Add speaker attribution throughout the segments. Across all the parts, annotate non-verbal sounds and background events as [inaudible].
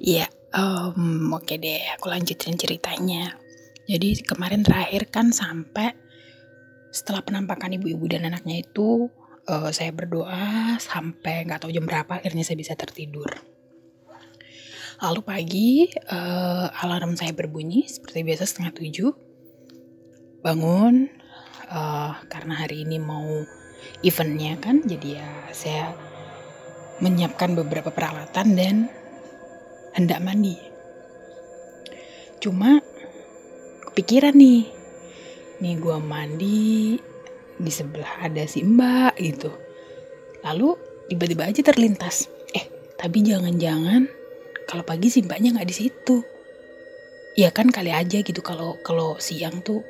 Speaker 1: Iya, um, oke deh, aku lanjutin ceritanya. Jadi kemarin terakhir kan sampai setelah penampakan ibu-ibu dan anaknya itu, uh, saya berdoa sampai nggak tahu jam berapa akhirnya saya bisa tertidur. Lalu pagi uh, alarm saya berbunyi seperti biasa setengah tujuh. Bangun uh, karena hari ini mau eventnya kan, jadi ya saya menyiapkan beberapa peralatan dan hendak mandi. Cuma kepikiran nih, nih gue mandi di sebelah ada si mbak gitu. Lalu tiba-tiba aja terlintas, eh tapi jangan-jangan kalau pagi si mbaknya nggak di situ. Ya kan kali aja gitu kalau kalau siang tuh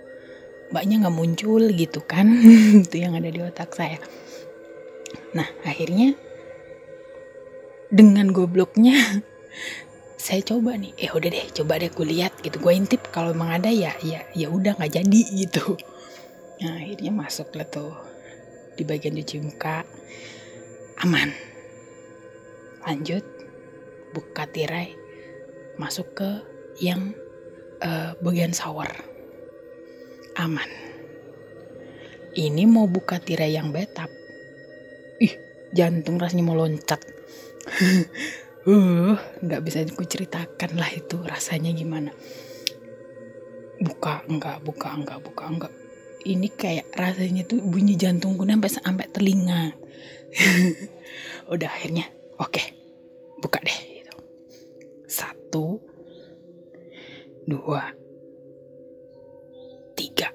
Speaker 1: mbaknya nggak muncul gitu kan, [laughs] itu yang ada di otak saya. Nah akhirnya dengan gobloknya saya coba nih. Eh udah deh coba deh gue lihat gitu. Gue intip kalau emang ada ya ya ya udah nggak jadi [laughs] gitu. Nah akhirnya masuk lah tuh di bagian cuci muka. Aman. Lanjut buka tirai masuk ke yang uh, bagian shower. Aman. Ini mau buka tirai yang betap ih jantung rasanya mau loncat [laughs] uh nggak bisa aku ceritakan lah itu rasanya gimana. Buka enggak buka enggak buka enggak ini kayak rasanya tuh bunyi jantungku sampai sampai telinga. [laughs] Udah akhirnya oke okay, buka deh gitu. satu dua tiga.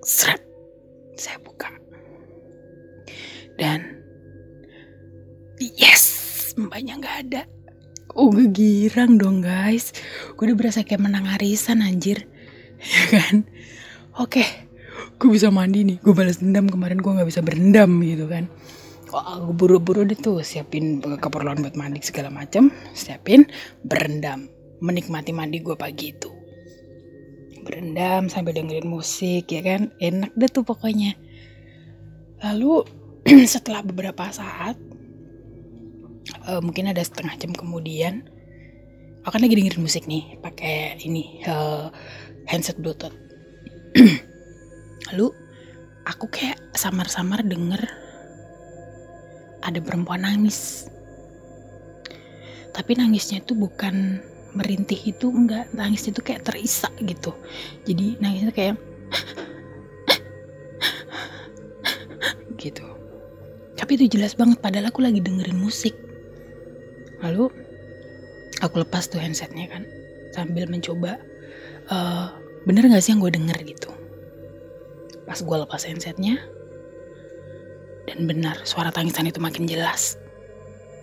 Speaker 1: Seret saya buka. Dan yes mbaknya nggak ada. Oh gue girang dong guys. Gue udah berasa kayak menang arisan anjir. [laughs] Ya kan? Oke gue bisa mandi nih. Gue balas dendam. Kemarin gue nggak bisa berendam gitu kan? Oh, buru-buru deh tuh siapin keperluan buat mandi segala macam siapin berendam. Menikmati mandi gue pagi itu. Berendam sambil dengerin musik ya kan? Enak deh tuh pokoknya. Lalu [clears throat] setelah beberapa saat uh, mungkin ada setengah jam kemudian aku kan lagi dengerin musik nih pakai ini uh, handset bluetooth. [clears throat] Lalu aku kayak samar-samar denger ada perempuan nangis. Tapi nangisnya itu bukan merintih itu enggak. Nangis itu kayak terisak gitu. Jadi nangisnya kayak [clears throat] gitu. Tapi itu jelas banget padahal aku lagi dengerin musik lalu aku lepas tuh handsetnya kan sambil mencoba uh, bener gak sih yang gue denger? gitu. Pas gue lepas handsetnya dan benar suara tangisan itu makin jelas.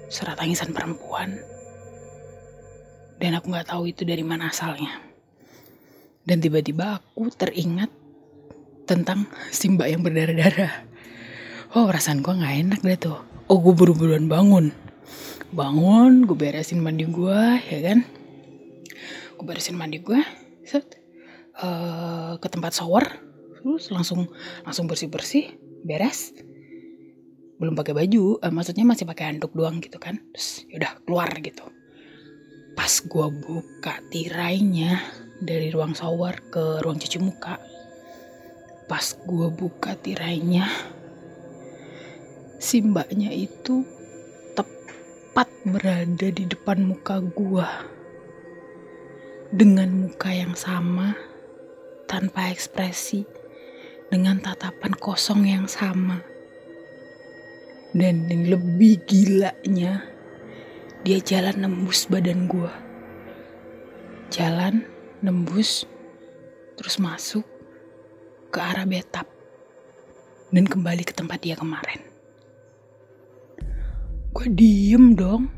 Speaker 1: Suara tangisan perempuan. Dan aku gak tahu itu dari mana asalnya. Dan tiba-tiba aku teringat tentang si mbak yang berdarah-darah. Oh perasaan gue gak enak deh tuh. Oh gue buru-buruan bangun bangun gue beresin mandi gue ya kan? Gue beresin mandi gue set uh, ke tempat shower terus langsung langsung bersih bersih beres. Belum pakai baju uh, maksudnya masih pakai handuk doang gitu kan? Terus yaudah keluar gitu. Pas gue buka tirainya dari ruang shower ke ruang cuci muka pas gue buka tirainya si mbaknya itu tepat berada di depan muka gua. Dengan muka yang sama tanpa ekspresi dengan tatapan kosong yang sama. Dan yang lebih gilanya dia jalan nembus badan gua. Jalan nembus terus masuk ke arah betap dan kembali ke tempat dia kemarin gue diem dong.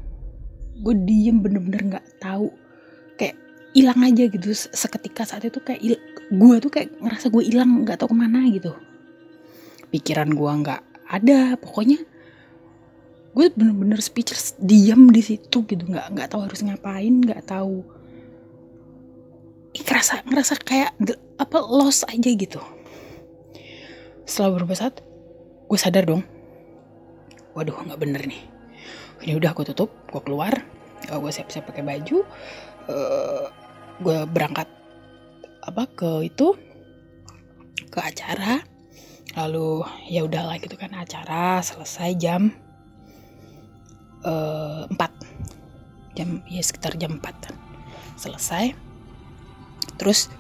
Speaker 1: Gue diem bener-bener nggak -bener tahu. Kayak hilang aja gitu seketika saat itu kayak gue tuh kayak ngerasa gue hilang nggak tahu ke mana gitu. Pikiran gue nggak ada pokoknya gue bener-bener speechless diam di situ gitu. Nggak nggak tahu harus ngapain nggak tahu. Ngerasa ngerasa kayak apa lost aja gitu. Setelah beberapa saat gue sadar dong. Waduh nggak bener nih ini udah aku tutup gue keluar. Uh, gue siap-siap pakai baju. Uh, gue berangkat apa ke itu ke acara. Lalu ya udahlah gitu kan acara selesai jam uh, 4 jam ya sekitar jam 4 selesai. Terus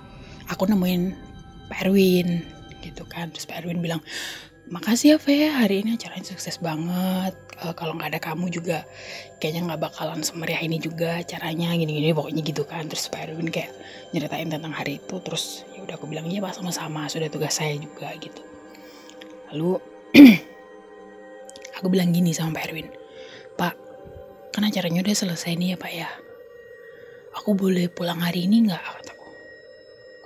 Speaker 1: aku nemuin Pak Erwin gitu kan. Terus Pak Erwin bilang makasih ya Fe hari ini acaranya sukses banget. Uh, kalau nggak ada kamu juga kayaknya nggak bakalan semeriah ini juga caranya gini-gini pokoknya gitu kan. Terus Pak Erwin kayak nyeritain tentang hari itu terus ya udah aku bilang iya pak sama-sama sudah tugas saya juga gitu. Lalu [clears throat] aku bilang gini sama Pak Erwin Pak kan acaranya udah selesai nih ya Pak ya. Aku boleh pulang hari ini nggak? Kataku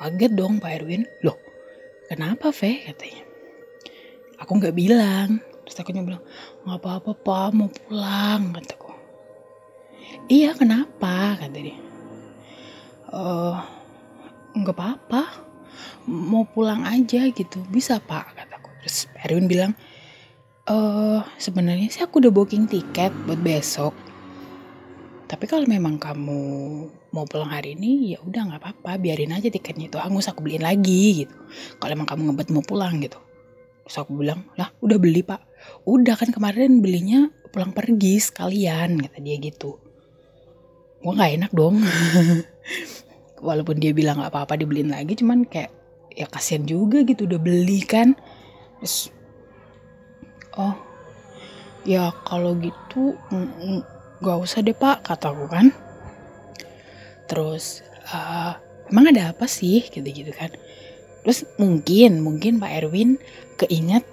Speaker 1: kaget dong Pak Erwin. Loh kenapa Fe? katanya aku nggak bilang. Terus aku bilang nggak apa-apa pak mau pulang kataku. Iya kenapa? kata dia. Eh nggak apa-apa. Mau pulang aja gitu. Bisa pak kataku. Terus Erwin bilang eh sebenarnya sih aku udah booking tiket buat besok. Tapi kalau memang kamu mau pulang hari ini ya udah nggak apa-apa. Biarin aja tiketnya itu. Aku aku beliin lagi gitu. Kalau emang kamu ngebet mau pulang gitu Terus aku bilang, lah udah beli pak. Udah kan kemarin belinya pulang pergi sekalian, kata dia gitu. Gue gak enak dong. [laughs] Walaupun dia bilang gak apa-apa dibeliin lagi, cuman kayak ya kasihan juga gitu udah beli kan. Terus, oh ya kalau gitu gak usah deh pak, kataku kan. Terus, uh, emang ada apa sih gitu-gitu kan. Terus mungkin, mungkin Pak Erwin keinget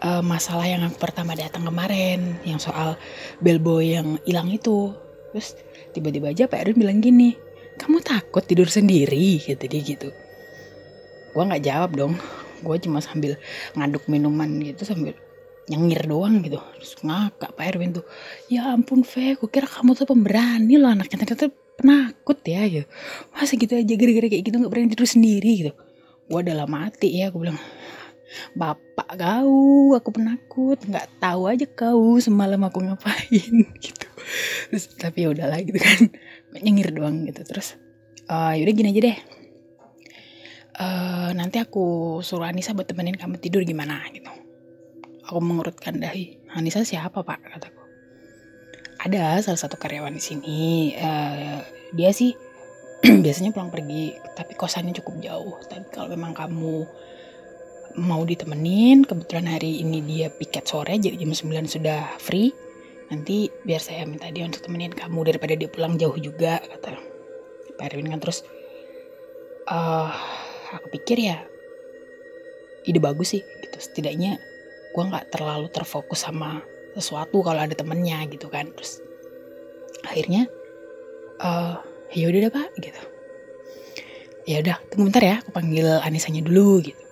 Speaker 1: uh, masalah yang aku pertama datang kemarin, yang soal bellboy yang hilang itu. Terus tiba-tiba aja Pak Erwin bilang gini, kamu takut tidur sendiri, gitu dia gitu. Gue nggak jawab dong, gue cuma sambil ngaduk minuman gitu sambil nyengir doang gitu. Terus ngakak Pak Erwin tuh, ya ampun Fe, gue kira kamu tuh pemberani loh anaknya ternyata penakut ya gitu. Masa gitu aja gara-gara kayak gitu nggak berani tidur sendiri gitu gue udah mati ya aku bilang bapak kau aku penakut nggak tahu aja kau semalam aku ngapain. [laughs] Gitu. Terus tapi ya udahlah gitu kan. Nyengir doang gitu. Terus uh, yaudah gini aja deh. Uh, nanti aku suruh Anissa buat temenin kamu tidur gimana? Gitu. Aku mengurutkan dahi Anissa siapa pak? kataku. Ada salah satu karyawan di sini. Uh, dia sih [clears throat] biasanya pulang pergi tapi kosannya cukup jauh. Tapi kalau memang kamu mau ditemenin kebetulan hari ini dia piket sore jadi jam 9 sudah free. Nanti biar saya minta dia untuk temenin kamu daripada dia pulang jauh juga kata Pak Erwin kan. Terus uh, aku pikir ya ide bagus sih gitu. Setidaknya gue nggak terlalu terfokus sama sesuatu kalau ada temennya gitu kan. Terus akhirnya uh, ya udah deh pak gitu. Ya udah tunggu bentar ya aku panggil Anisanya dulu gitu.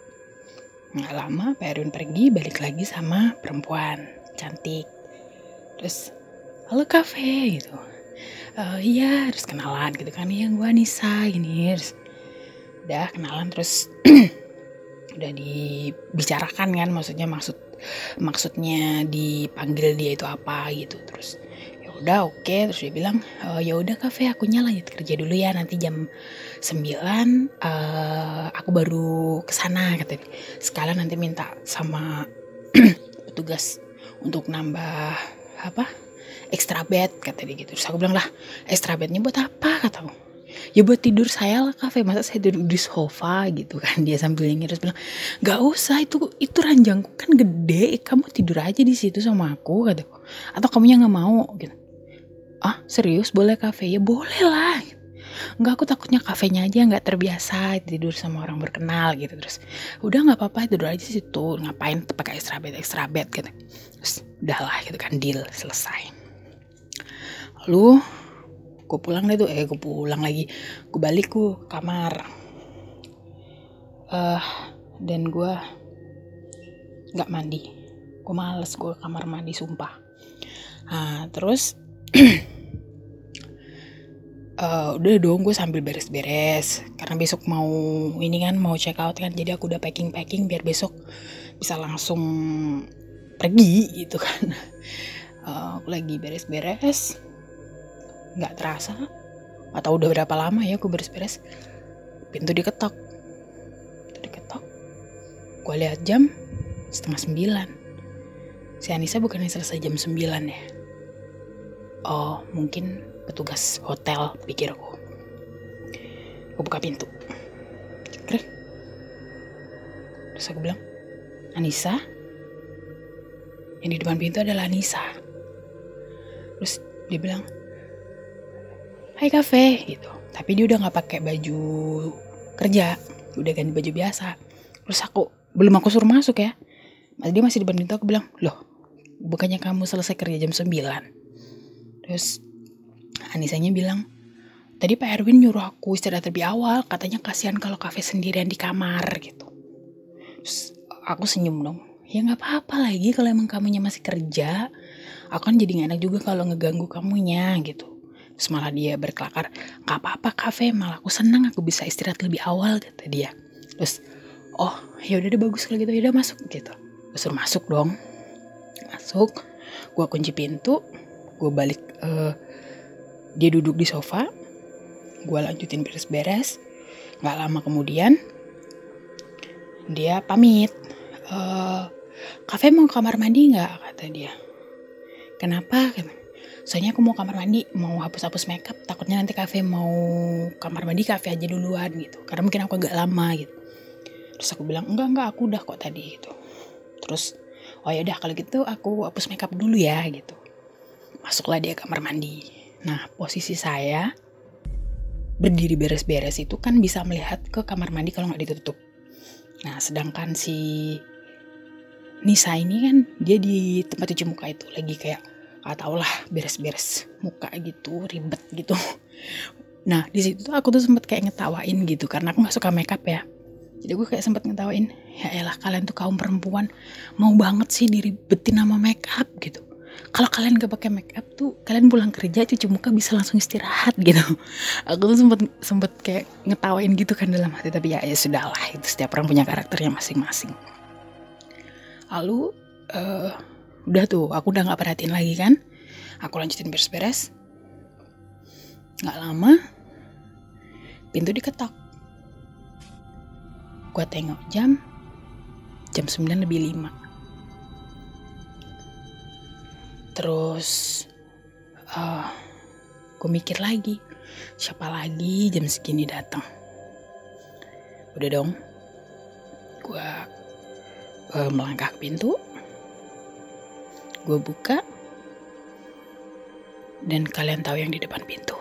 Speaker 1: Nggak lama Pak Erwin pergi balik lagi sama perempuan cantik. Terus halo kafe gitu. Uh, iya terus kenalan gitu kan. Yang gue Anissa gini terus udah kenalan terus [clears throat] udah dibicarakan kan maksudnya maksud maksudnya dipanggil dia itu apa gitu. Terus udah oke. Okay. terus dia bilang e, ya udah kafe aku nyala lanjut kerja dulu ya nanti jam 9 uh, aku baru ke sana kata dia. Sekalian nanti minta sama [clears throat] petugas untuk nambah apa extra bed kata dia gitu. Terus aku bilang lah extra bednya buat apa? kataku ya buat tidur saya lah kafe masa saya tidur di sofa? gitu kan dia sambil nyengir terus bilang gak usah itu itu ranjangku kan gede. Kamu tidur aja di situ sama aku kataku atau kamu yang nggak mau gitu ah serius? Boleh kafe? Ya boleh lah. Nggak aku takutnya kafenya aja nggak terbiasa tidur sama orang berkenal gitu. Terus udah nggak apa-apa tidur aja situ. Ngapain pakai extra bed extra bed gitu. Terus udahlah gitu kan deal selesai. Lalu gue pulang deh tuh eh gue pulang lagi. Gue balik ke kamar. Uh, dan gue nggak mandi. Gue males gue kamar mandi sumpah. Nah, terus uh, [clears throat] udah dong gue sambil beres-beres. Karena besok mau ini kan mau check out kan. Jadi aku udah packing packing biar besok bisa langsung pergi gitu kan. Uh, [laughs] aku lagi beres-beres. Nggak terasa. Atau udah berapa lama ya gue beres-beres. Pintu diketok. Pintu diketok. Gue lihat jam setengah sembilan. Si Anissa bukannya selesai jam sembilan ya oh mungkin petugas hotel pikirku gue buka pintu. Terus aku bilang Anissa? Yang di depan pintu adalah Anissa. Terus dia bilang Hai kafe gitu. Tapi dia udah nggak pakai baju kerja. Udah ganti baju biasa. Terus aku belum aku suruh masuk ya. Dia masih di depan pintu aku bilang loh bukannya kamu selesai kerja jam 9 terus Anisanya bilang tadi Pak Erwin nyuruh aku istirahat lebih awal katanya kasihan kalau kafe sendirian di kamar gitu. Terus aku senyum dong. Ya nggak apa-apa lagi kalau emang kamunya masih kerja. Aku kan jadi gak enak juga kalau ngeganggu kamunya gitu. Terus malah dia berkelakar, gak apa-apa kafe, malah aku senang aku bisa istirahat lebih awal kata dia. Terus, oh ya udah deh bagus kalau gitu, ya udah masuk gitu. Suruh masuk dong, masuk, gue kunci pintu, gue balik, uh, dia duduk di sofa, gue lanjutin beres-beres. Gak lama kemudian, dia pamit, uh, kafe mau kamar mandi nggak? kata dia. Kenapa? Soalnya aku mau kamar mandi mau hapus-hapus makeup. Takutnya nanti kafe mau kamar mandi kafe aja duluan gitu. Karena mungkin aku agak lama gitu. Terus aku bilang enggak enggak aku udah kok tadi gitu. Terus oh ya udah kalau gitu aku hapus makeup dulu ya gitu masuklah dia kamar mandi. Nah posisi saya berdiri beres-beres itu kan bisa melihat ke kamar mandi kalau nggak ditutup. Nah sedangkan si Nisa ini kan dia di tempat cuci muka itu lagi kayak gak tau lah beres-beres muka gitu ribet gitu. [laughs] Nah di situ aku tuh sempet kayak ngetawain gitu karena aku nggak suka makeup ya. Jadi gue kayak sempet ngetawain ya elah kalian tuh kaum perempuan mau banget sih diribetin sama makeup gitu kalau kalian gak pakai makeup tuh kalian pulang kerja cuci muka bisa langsung istirahat gitu. [laughs] Aku tuh sempet sempet kayak ngetawain gitu kan dalam hati tapi ya ya sudahlah itu setiap orang punya karakternya masing-masing. Lalu uh, udah tuh aku udah nggak perhatiin lagi kan? Aku lanjutin beres-beres. Nggak lama pintu diketok. Gue tengok jam jam 9 lebih 5 terus uh, gue mikir lagi siapa lagi jam segini datang udah dong gue uh, melangkah ke pintu Gue buka, dan kalian tahu yang di depan pintu.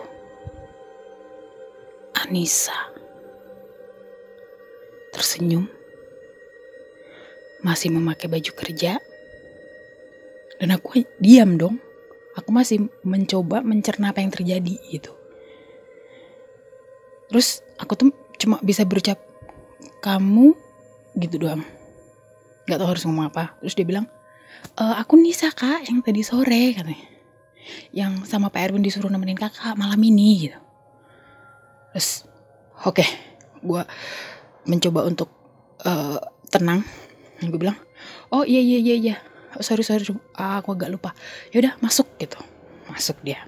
Speaker 1: Anissa. Tersenyum. Masih memakai baju kerja. Dan aku diam dong. Aku masih mencoba mencerna apa yang terjadi gitu. Terus aku tuh cuma bisa berucap kamu gitu doang. Gak tau harus ngomong apa. Terus dia bilang, e, aku Nisa kak yang tadi sore katanya yang sama Pak Erwin disuruh nemenin kakak malam ini gitu terus oke okay, gue mencoba untuk uh, tenang gue bilang oh iya iya iya iya oh, sorry sorry ah, aku agak lupa. Ya udah masuk gitu. Masuk dia.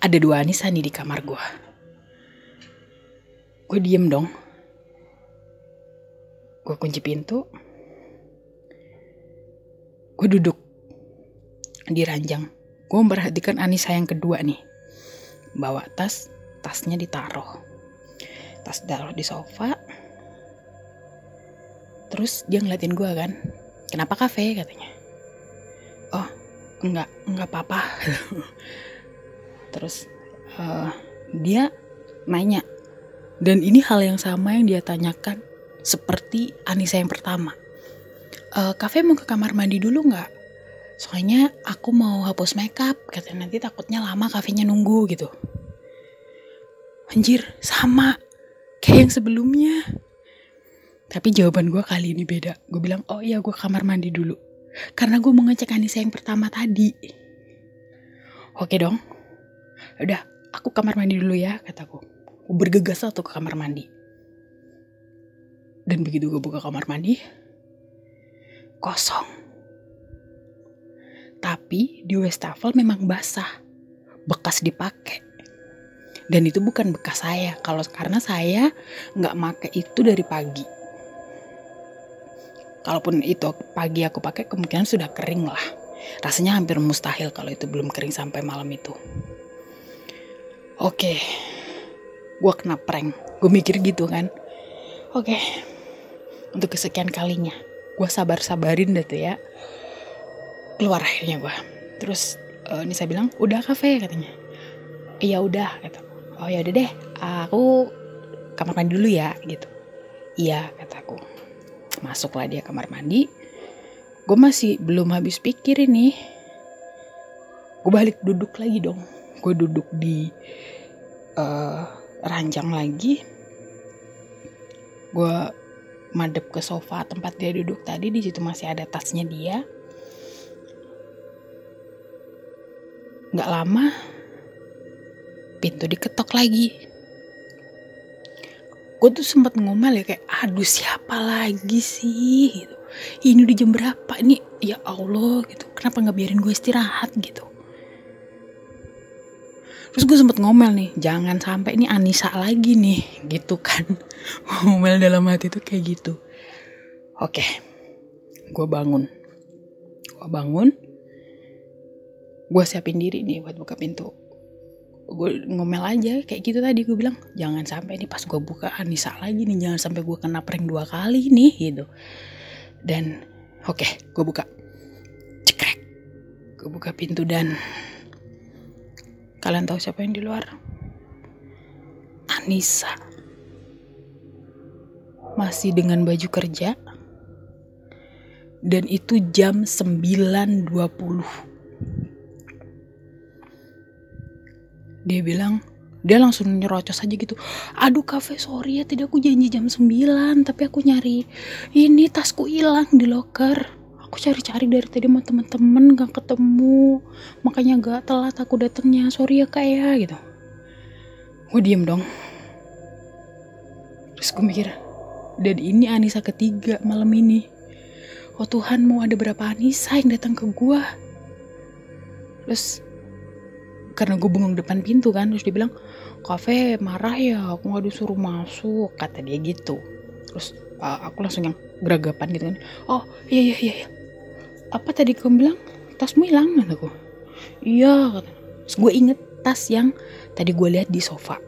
Speaker 1: Ada dua Anissa nih di kamar gue gue diem dong. Gue kunci pintu. Gue duduk di ranjang. Gue memperhatikan Anissa yang kedua nih. Bawa tas tasnya ditaruh. Tas taruh di sofa. Terus dia ngeliatin gue kan kenapa kafe katanya oh enggak enggak apa-apa [laughs] terus uh, dia nanya dan ini hal yang sama yang dia tanyakan seperti Anissa yang pertama uh, kafe mau ke kamar mandi dulu nggak? Soalnya aku mau hapus makeup, katanya nanti takutnya lama kafenya nunggu gitu. Anjir, sama kayak yang sebelumnya. Tapi jawaban gue kali ini beda. Gue bilang, oh iya gue kamar mandi dulu. Karena gue mau ngecek Anissa yang pertama tadi. Oke dong. Udah, aku kamar mandi dulu ya, kataku. Gue bergegas tuh ke kamar mandi. Dan begitu gue buka kamar mandi, kosong. Tapi di wastafel memang basah. bekas dipakai dan itu bukan bekas saya kalau karena saya nggak make itu dari pagi kalaupun itu pagi aku pakai kemungkinan sudah kering lah. Rasanya hampir mustahil kalau itu belum kering sampai malam itu. Oke. Gue kena prank. Gue mikir gitu kan. Oke. Untuk kesekian kalinya. Gue sabar sabarin deh tuh ya. Keluar akhirnya gue terus uh, ini saya bilang udah kafe katanya. Iya udah kata. Oh ya udah deh. Aku kamar mandi dulu ya gitu. Iya kataku masuklah dia kamar mandi. Gue masih belum habis pikir ini. Gue balik duduk lagi dong. Gue duduk di uh, ranjang lagi. Gue madep ke sofa tempat dia duduk tadi. Di situ masih ada tasnya dia. Nggak lama pintu diketok lagi gue tuh sempat ngomel ya kayak aduh siapa lagi sih? Gitu. Ini udah jam berapa? Ini ya Allah gitu. Kenapa nggak biarin gue istirahat? Gitu. Terus gue sempet ngomel nih jangan sampai ini Anissa lagi nih gitu kan. [laughs] Ngomel dalam hati tuh kayak gitu. Oke gue bangun. Gue bangun. Gue siapin diri nih buat buka pintu gue ngomel aja kayak gitu tadi gue bilang jangan sampai nih pas gue buka Anissa lagi nih jangan sampai gue kena prank dua kali nih gitu. Dan oke okay, gue buka. Cekrek. Gue buka pintu dan kalian tahu siapa yang di luar? Anissa. Masih dengan baju kerja. Dan itu jam 9.20 dia bilang dia langsung nyerocos aja gitu. Aduh kafe sorry ya tidak aku janji jam 9 tapi aku nyari ini tasku hilang di locker. Aku cari-cari dari tadi sama temen-temen gak ketemu. Makanya gak telat aku datangnya sorry ya kak ya gitu. Gue diem dong. Terus gue mikir dan ini Anissa ketiga malam ini. Oh Tuhan mau ada berapa Anissa yang datang ke gue terus karena gue bengong depan pintu kan terus dia bilang kafe marah ya aku nggak disuruh masuk kata dia gitu. Terus uh, aku langsung yang geragapan gitu kan oh iya iya iya, iya. apa tadi kamu bilang? Tasmu hilang kataku iya kata terus gue inget tas yang tadi gue lihat di sofa.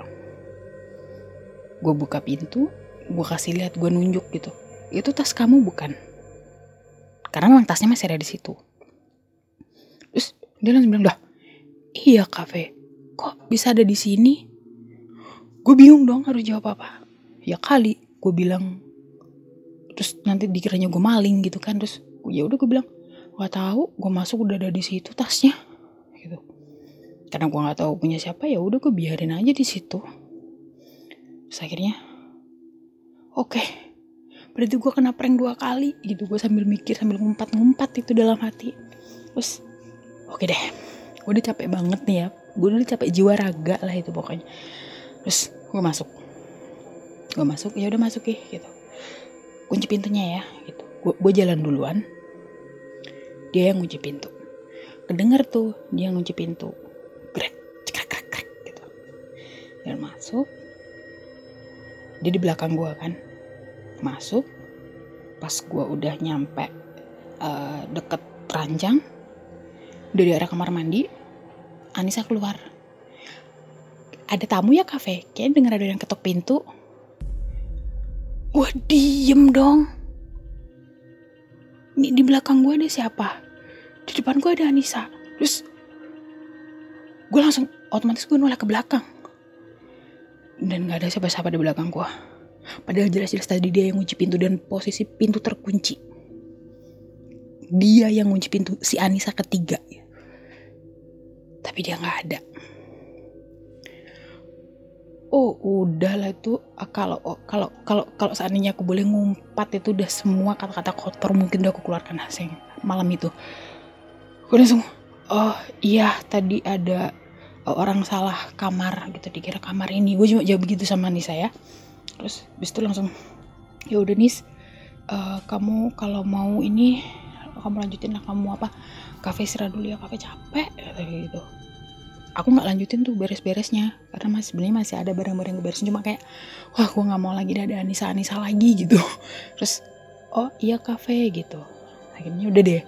Speaker 1: Gue buka pintu gue kasih lihat gue nunjuk gitu. Itu tas kamu bukan? Karena memang tasnya masih ada di situ. Terus dia langsung bilang dah Iya kafe, kok bisa ada di sini? Gue bingung dong harus jawab apa. Ya kali, gue bilang. Terus nanti dikiranya gue maling gitu kan. Terus ya udah gue bilang, gak tahu. Gue masuk udah ada di situ tasnya, gitu. Karena gue nggak tahu punya siapa ya udah gue biarin aja di situ. Terus akhirnya, oke, okay, berarti gue kena prank dua kali gitu. Gue sambil mikir sambil ngumpat-ngumpat itu dalam hati. Terus, oke okay deh gue udah capek banget nih ya. Gue udah capek jiwa raga lah itu pokoknya. Terus gue masuk. Gue masuk ya udah masuk ya gitu. Kunci pintunya ya gitu. Gue jalan duluan. Dia yang kunci pintu. Kedenger tuh dia yang kunci pintu. Grek cekrek krek krek gitu. Dan masuk. Dia di belakang gue kan. Masuk. Pas gue udah nyampe uh, deket ranjang dari arah kamar mandi Anissa keluar. Ada tamu ya kafe kayak denger ada yang ketok pintu. Gue diem dong. Ini di belakang gue ada siapa? Di depan gue ada Anissa. Terus gue langsung otomatis gue nolak ke belakang. Dan gak ada siapa-siapa di belakang gue padahal jelas-jelas tadi dia yang kunci pintu dan posisi pintu terkunci. Dia yang kunci pintu si Anissa ketiga tapi dia nggak ada. Oh udahlah itu. Ah, kalau oh, kalau kalau kalau seandainya aku boleh ngumpat itu udah semua kata-kata kotor mungkin udah aku keluarkan hasil malam itu. Aku langsung oh iya tadi ada orang salah kamar gitu. Dikira kamar ini. Gue cuma jawab begitu sama Nisa ya. Terus bis itu langsung ya udah Nis uh, kamu kalau mau ini kamu lanjutin lah kamu apa kafe istirahat dulu ya kafe capek gitu aku nggak lanjutin tuh beres-beresnya karena masih sebenarnya masih ada barang-barang beresin cuma kayak wah gue nggak mau lagi ada Anissa Anissa lagi [laughs] gitu. Terus oh iya kafe gitu. Akhirnya udah deh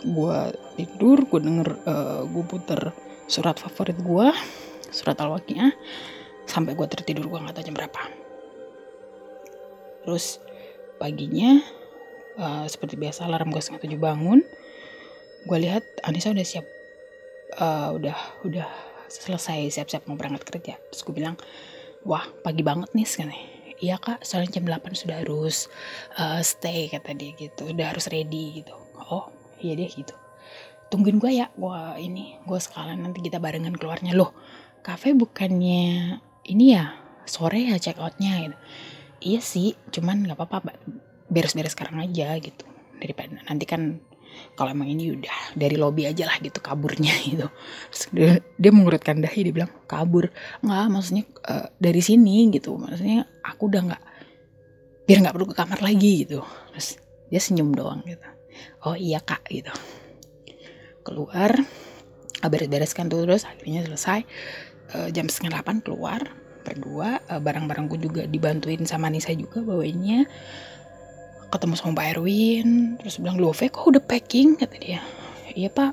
Speaker 1: gue tidur gue denger uh, eh, gue puter surat favorit gue surat al-waqiah sampai gue tertidur gue nggak tahu jam berapa. Terus paginya uh, seperti biasa alarm gue setengah tujuh bangun gue lihat Anissa udah siap uh, udah udah selesai siap-siap mau berangkat kerja. Terus gue bilang wah pagi banget nih sekarang iya kak soalnya jam 8 sudah harus uh, stay kata dia gitu. Udah harus ready gitu. Oh iya deh gitu. Tungguin gue ya wah ini gue sekalian nanti kita barengan keluarnya. Loh kafe bukannya ini ya sore ya check outnya? Gitu. Iya sih cuman nggak apa-apa beres-beres sekarang aja gitu. Daripada nanti kan kalau emang ini udah dari lobby aja lah gitu kaburnya [laughs] gitu. Terus dia, dia mengurutkan dahi dia bilang kabur. Nggak maksudnya uh, dari sini gitu. Maksudnya aku udah nggak biar nggak perlu ke kamar lagi gitu. Terus dia senyum doang gitu. Oh iya kak gitu. Keluar beres-bereskan tuh terus akhirnya selesai. Uh, jam setengah delapan keluar berdua. Uh, barang-barangku juga dibantuin sama Nisa juga bawainnya ketemu sama Pak Erwin terus bilang Love kok udah packing? kata dia. Iya pak.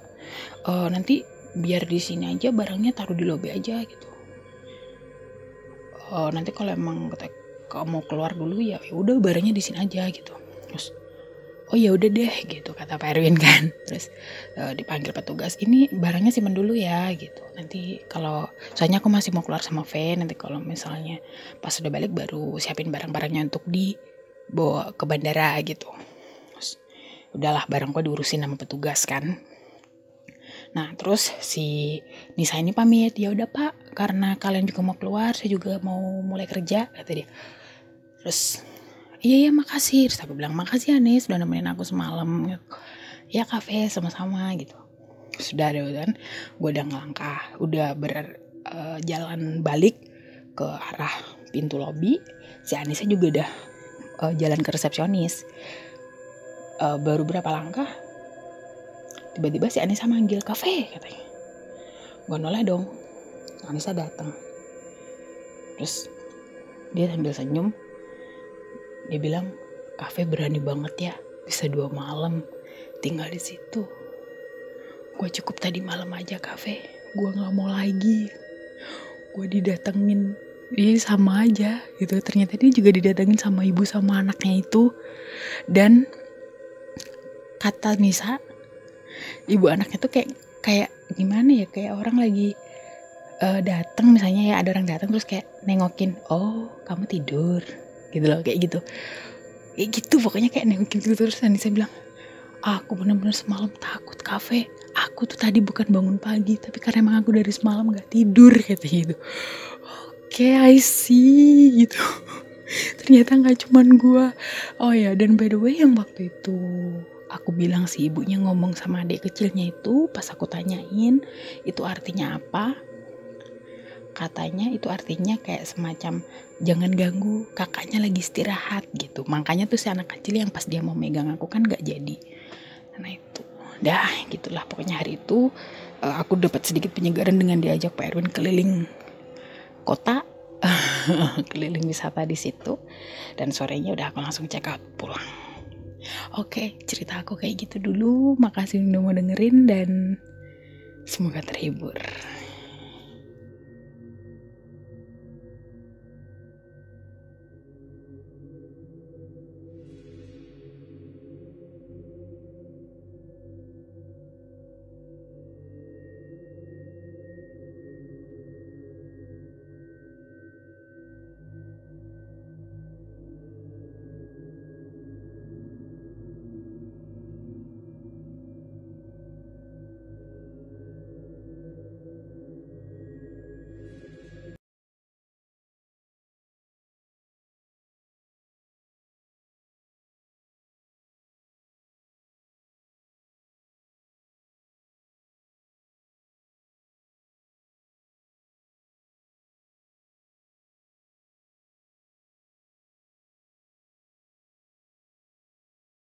Speaker 1: Uh, nanti biar di sini aja barangnya taruh di lobby aja gitu. Uh, nanti kalau emang kata kamu keluar dulu ya, ya udah barangnya di sini aja gitu. Terus oh ya udah deh gitu kata Pak Erwin [laughs] kan. Terus uh, dipanggil petugas ini barangnya simpan dulu ya gitu. Nanti kalau soalnya aku masih mau keluar sama V nanti kalau misalnya pas udah balik baru siapin barang-barangnya untuk di bawa ke bandara gitu. Terus, udahlah barang gue diurusin sama petugas kan. Nah terus si Nisa ini pamit. Ya udah pak. Karena kalian juga mau keluar saya juga mau mulai kerja kata dia. Terus iya iya makasih. Terus aku bilang makasih Anis sudah nemenin aku semalam. Ya kafe sama-sama gitu. Sudah ada kan. Gue udah ngelangkah. Udah berjalan eh, uh, balik ke arah pintu lobby si Anissa juga udah uh, jalan ke resepsionis. Uh, baru berapa langkah tiba-tiba si Anissa manggil kafe katanya. Gue noleh dong. Anissa datang terus dia sambil senyum dia bilang kafe berani banget ya bisa dua malam tinggal di situ. Gue cukup tadi malam aja kafe. Gue nggak mau lagi. Gue didatengin Iya sama aja gitu. Ternyata dia juga didatengin sama ibu sama anaknya itu. Dan kata Nisa, ibu anaknya tuh kayak kayak gimana ya? Kayak orang lagi uh, datang misalnya ya ada orang datang terus kayak nengokin, "Oh, kamu tidur." Gitu loh, kayak gitu. Kayak gitu pokoknya kayak nengokin gitu terus dan Nisa bilang, "Aku bener-bener semalam takut kafe. Aku tuh tadi bukan bangun pagi, tapi karena emang aku dari semalam gak tidur," kayak gitu okay, I see gitu. [laughs] Ternyata nggak cuman gue oh ya dan by the way yang waktu itu aku bilang si ibunya ngomong sama adik kecilnya itu pas aku tanyain itu artinya apa? Katanya itu artinya kayak semacam jangan ganggu kakaknya lagi istirahat gitu. Makanya tuh si anak kecil yang pas dia mau megang aku kan gak jadi. Nah itu. Dah gitulah. Pokoknya hari itu uh, aku dapat sedikit penyegaran dengan diajak Pak Erwin keliling kota [laughs] keliling wisata di situ dan sorenya udah aku langsung check out pulang. Oke, cerita aku kayak gitu dulu. Makasih udah mau dengerin dan semoga terhibur.